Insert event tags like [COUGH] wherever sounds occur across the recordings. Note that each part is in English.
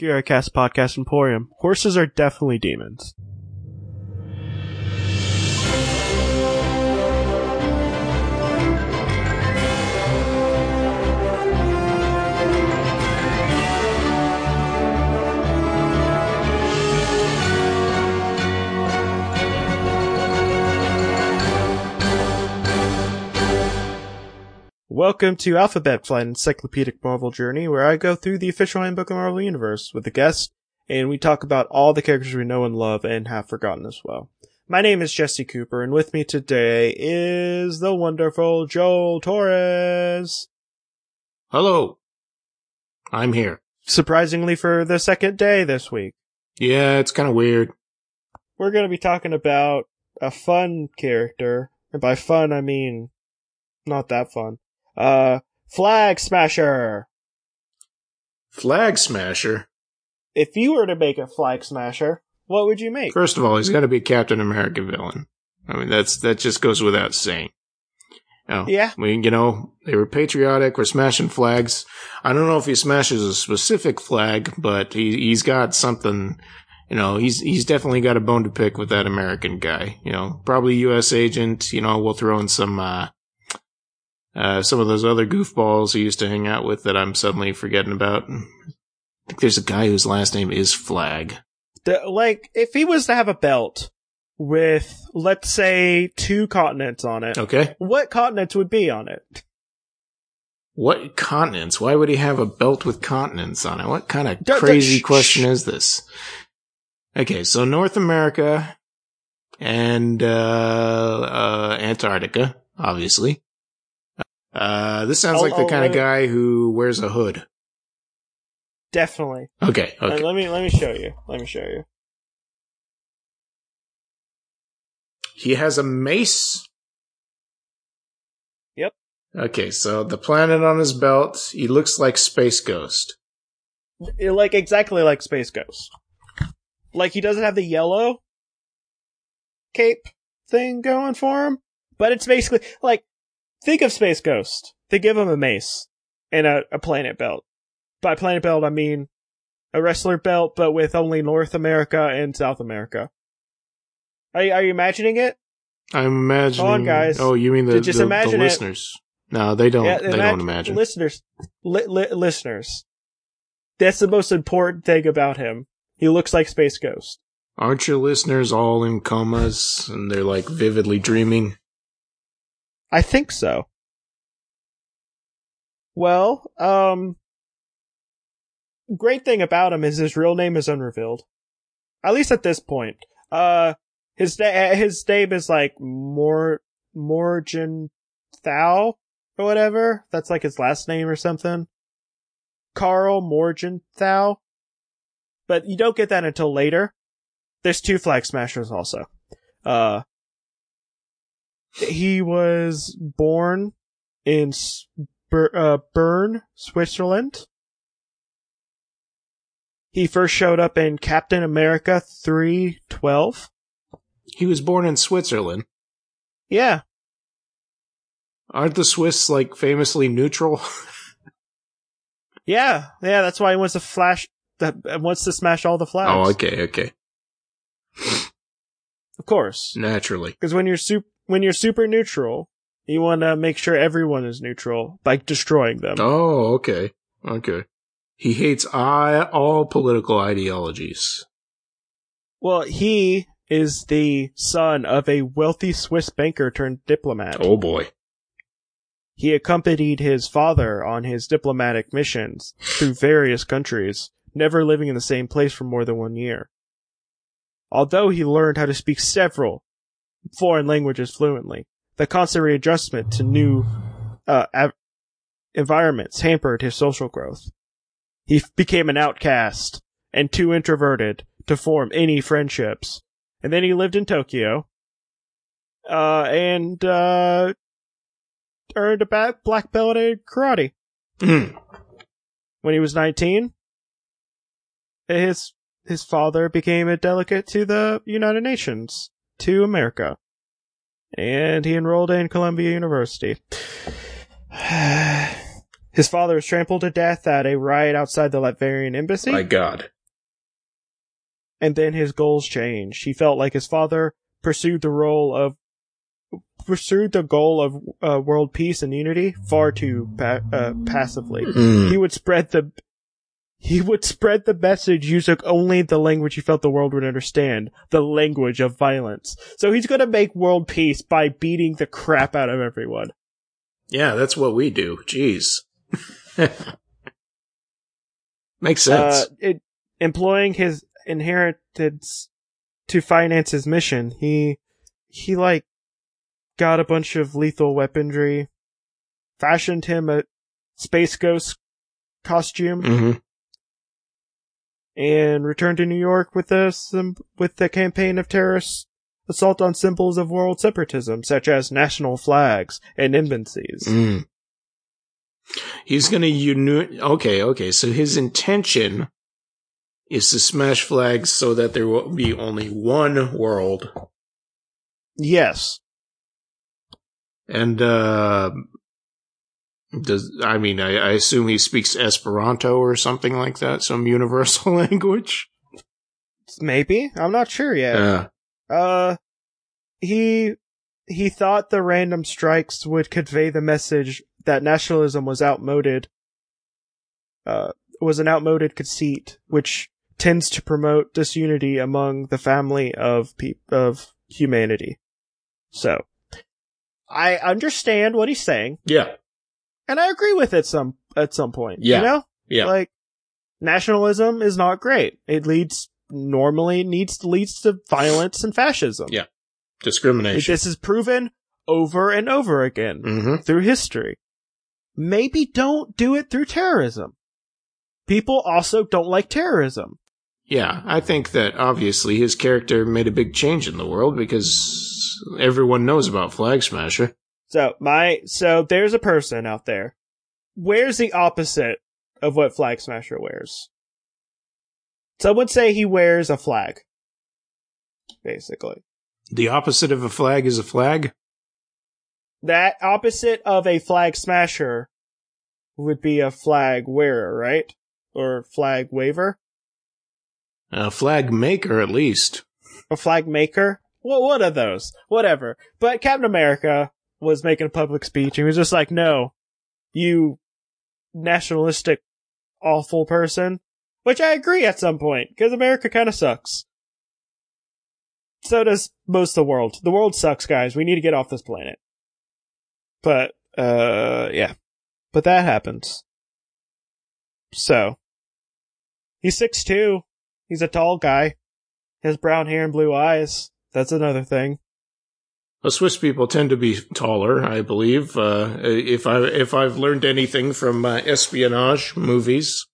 Cast Podcast Emporium. Horses are definitely demons. Welcome to Alphabet Flight Encyclopedic Marvel Journey, where I go through the official handbook of Marvel Universe with a guest, and we talk about all the characters we know and love and have forgotten as well. My name is Jesse Cooper, and with me today is the wonderful Joel Torres. Hello. I'm here. Surprisingly for the second day this week. Yeah, it's kind of weird. We're going to be talking about a fun character, and by fun I mean not that fun. Uh, Flag Smasher. Flag Smasher? If you were to make a Flag Smasher, what would you make? First of all, he's got to be a Captain America villain. I mean, that's that just goes without saying. Oh, Yeah. We, you know, they were patriotic. We're smashing flags. I don't know if he smashes a specific flag, but he he's got something. You know, he's he's definitely got a bone to pick with that American guy. You know, probably U.S. agent. You know, we'll throw in some uh, uh, some of those other goofballs he used to hang out with that I'm suddenly forgetting about. I think there's a guy whose last name is Flag. The, like, if he was to have a belt with, let's say, two continents on it, Okay. what continents would be on it? What continents? Why would he have a belt with continents on it? What kind of Don't- don't- crazy shh, question is this? Okay, so North America and uh, uh, Antarctica, obviously. Uh, this sounds Oh, like the oh, kind of guy who wears a hood. Definitely. Okay, okay. let me let me show you. Let me show you. He has a mace. Yep. Okay, so the planet on his belt, he looks like Space Ghost. Like exactly like Space Ghost. Like he doesn't have the yellow cape thing going for him, but it's basically like think of Space Ghost. They give him a mace and a, a planet belt. By planet belt, I mean a wrestler belt, but with only North America and South America. Are you, are you imagining it? I'm imagining. guys. Oh, you mean the, Just the, imagine the it. listeners? No, they don't. they don't imagine. Listeners, li- li- listeners. That's the most important thing about him. He looks like Space Ghost. Aren't your listeners all in comas and they're like vividly dreaming? I think so. Well, um, great thing about him is his real name is unrevealed. At least at this point. Uh, his na- his name is like Mor Morgan Thau or whatever. That's like his last name or something. Karl Morgan Thau. But you don't get that until later. There's two Flag Smashers also. Uh, he was born in Ber- uh, Bern, Switzerland. He first showed up in Captain America 312. He was born in Switzerland. Yeah. Aren't the Swiss like famously neutral? [LAUGHS] Yeah. Yeah, that's why he wants to flash, that wants to smash all the flags. oh, okay, okay. Of course. Naturally. Because when you're super, when you're super neutral, you want to make sure everyone is neutral by destroying them. Oh, okay. Okay. He hates I, all political ideologies. Well, he is the son of a wealthy Swiss banker turned diplomat. Oh boy. He accompanied his father on his diplomatic missions through various countries, never living in the same place for more than one year. Although he learned how to speak several foreign languages fluently, the constant readjustment to new uh, av- environments hampered his social growth. He f- became an outcast and too introverted to form any friendships. And then he lived in Tokyo, uh, and uh, earned a ba- black belt in karate Hmm. when he was 19. His his father became a delegate to the United Nations to America, and he enrolled in Columbia University. [SIGHS] His father was trampled to death at a riot outside the Latvian embassy. My God. and then his goals changed. He felt like his father pursued the role of pursued the goal of uh, world peace and unity far too pa- uh, passively. Mm. He would spread the he would spread the message using only the language he felt the world would understand, the language of violence. So he's going to make world peace by beating the crap out of everyone. Yeah, that's what we do. Jeez. [LAUGHS] Makes sense. Uh, it, employing his inheritance to finance his mission. He, he like got a bunch of lethal weaponry, fashioned him a space ghost costume, hmm and returned to New York with the sim- with the campaign of terrorist assault on symbols of world separatism, such as national flags and embassies. Mm. He's going to uni- Okay, okay. So his intention is to smash flags so that there will be only one world. Yes. And, uh, does, I mean, I, I assume he speaks Esperanto or something like that, some universal [LAUGHS] language. Maybe. I'm not sure yet. Uh, Uh, he he thought the random strikes would convey the message that nationalism was outmoded. Uh, was an outmoded conceit which tends to promote disunity among the family of pe- of humanity. So, I understand what he's saying, yeah, and I agree with it some at some point. Yeah. you know, yeah. like nationalism is not great. It leads normally needs to leads to violence and fascism. Yeah. Discrimination. This is proven over and over again hmm through history. Maybe don't do it through terrorism. People also don't like terrorism. Yeah, I think that obviously his character made a big change in the world because everyone knows about Flag Smasher. So my so there's a person out there. Wears the opposite of what Flag Smasher wears. Some would say he wears a flag. Basically. The opposite of a flag is a flag. That opposite of a flag smasher would be a flag wearer, right? Or flag waver? A flag maker, at least. A flag maker? Well, one of those. Whatever. But Captain America was making a public speech and he was just like, no, you nationalistic, awful person. Which I agree at some point, because America kind of sucks. So does most of the world. The world sucks, guys. We need to get off this planet. But, uh, yeah. But that happens. So. He's 6'2". He's a tall guy. He has brown hair and blue eyes. That's another thing. Well, Swiss people tend to be taller, I believe. Uh, if I if I've learned anything from uh, espionage movies,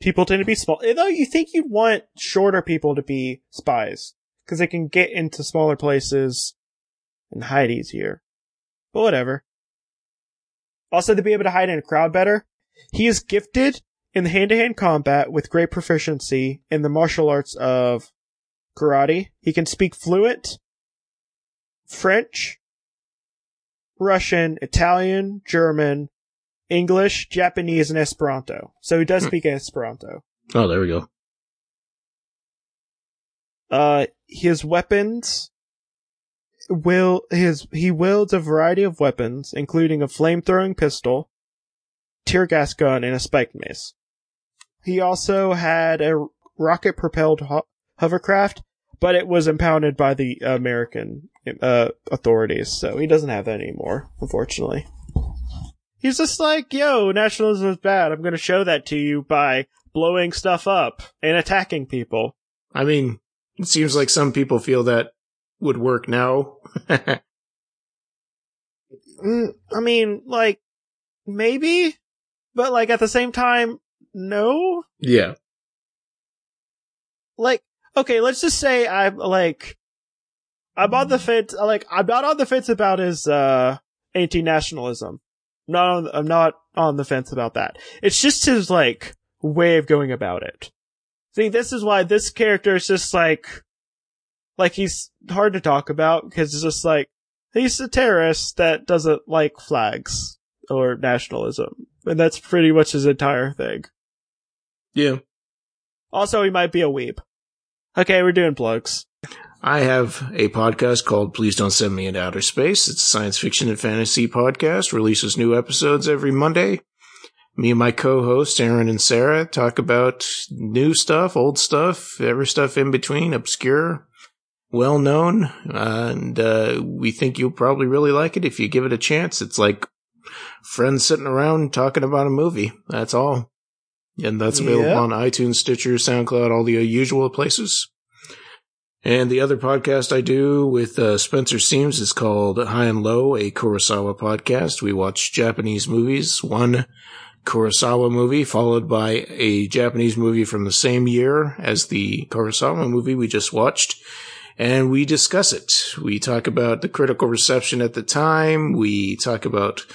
People tend to be small. Though you think you'd want shorter people to be spies. Because they can get into smaller places and hide easier. But whatever. Also, to be able to hide in a crowd better. He is gifted in the hand-to-hand combat with great proficiency in the martial arts of karate. He can speak fluent French, Russian, Italian, German, English, Japanese, and Esperanto. So he does Hmm. speak Esperanto. oh, there we go. Uh, his weapons will his he wields a variety of weapons, including a flame-throwing pistol, tear gas gun, and a spike mace. He also had a rocket-propelled ho- hovercraft, but it was impounded by the American uh, authorities, so he doesn't have that anymore, unfortunately. He's just like, yo, nationalism is bad. I'm going to show that to you by blowing stuff up and attacking people. I mean, it seems like some people feel that would work now. [LAUGHS] Mm, I mean, like, maybe, but like at the same time, no. yeah. Like, okay, let's just say I'm like, I'm on the fence. Like, I'm not on the fence about his uh anti-nationalism. Not on, I'm not on the fence about that. It's just his like way of going about it. See, this is why this character is just like, like he's hard to talk about because it's just like he's a terrorist that doesn't like flags or nationalism. And that's pretty much his entire thing. Yeah. Also, he might be a weeb. Okay, we're doing plugs. I have a podcast called Please Don't Send Me into Outer Space. It's a science fiction and fantasy podcast, releases new episodes every Monday. Me and my co-hosts, Aaron and Sarah, talk about new stuff, old stuff, every stuff in between, obscure, well known, and uh, we think you'll probably really like it if you give it a chance. It's like friends sitting around talking about a movie. That's all. And that's available Yeah. on iTunes, Stitcher, SoundCloud, all the usual places. And the other podcast I do with uh, Spencer Seams is called High and Low, a Kurosawa podcast. We watch Japanese movies, one Kurosawa movie followed by a Japanese movie from the same year as the Kurosawa movie we just watched. And we discuss it. We talk about the critical reception at the time. We talk about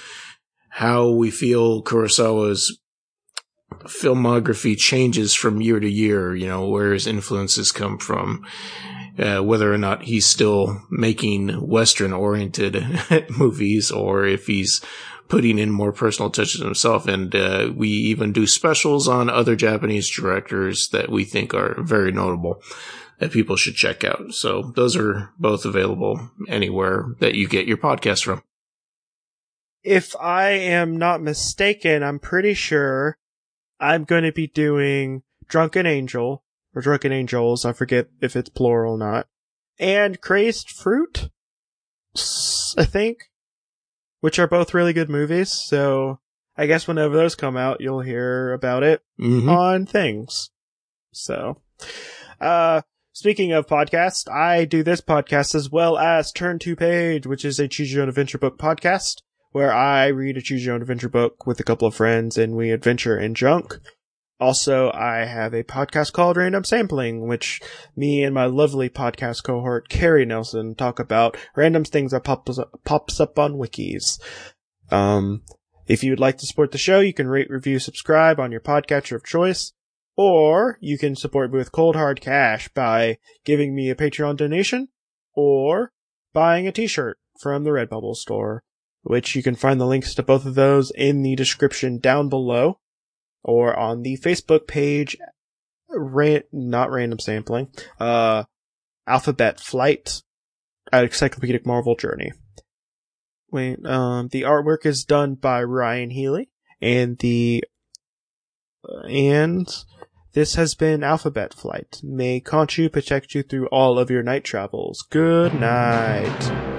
how we feel Kurosawa's filmography changes from year to year, you know, where his influences come from, uh, whether or not he's still making Western oriented [LAUGHS] movies or if he's putting in more personal touches himself. And, uh, we even do specials on other Japanese directors that we think are very notable that people should check out. So those are both available anywhere that you get your podcast from. If I am not mistaken, I'm pretty sure I'm going to be doing Drunken Angel, or Drunken Angels, I forget if it's plural or not, and Crazed Fruit, I think, which are both really good movies, so I guess whenever those come out, you'll hear about it Mm-hmm. on things. So, uh, speaking of podcasts, I do this podcast as well as Turn to Page, which is a choose your own adventure book podcast where I read a choose your own adventure book with a couple of friends and we adventure in junk. Also, I have a podcast called Random Sampling, which me and my lovely podcast cohort, Carrie Nelson, talk about random things that pops pops up on wikis. Um, if you'd like to support the show, you can rate, review, subscribe on your podcatcher of choice, or you can support me with cold hard cash by giving me a Patreon donation, or buying a t-shirt from the Redbubble store, which you can find the links to both of those in the description down below, or on the Facebook page, ran- not random sampling, uh, Alphabet Flight, Encyclopedic Marvel Journey. Wait, um, the artwork is done by Ryan Healy, and the and this has been Alphabet Flight. May Conchu protect you through all of your night travels. Good night.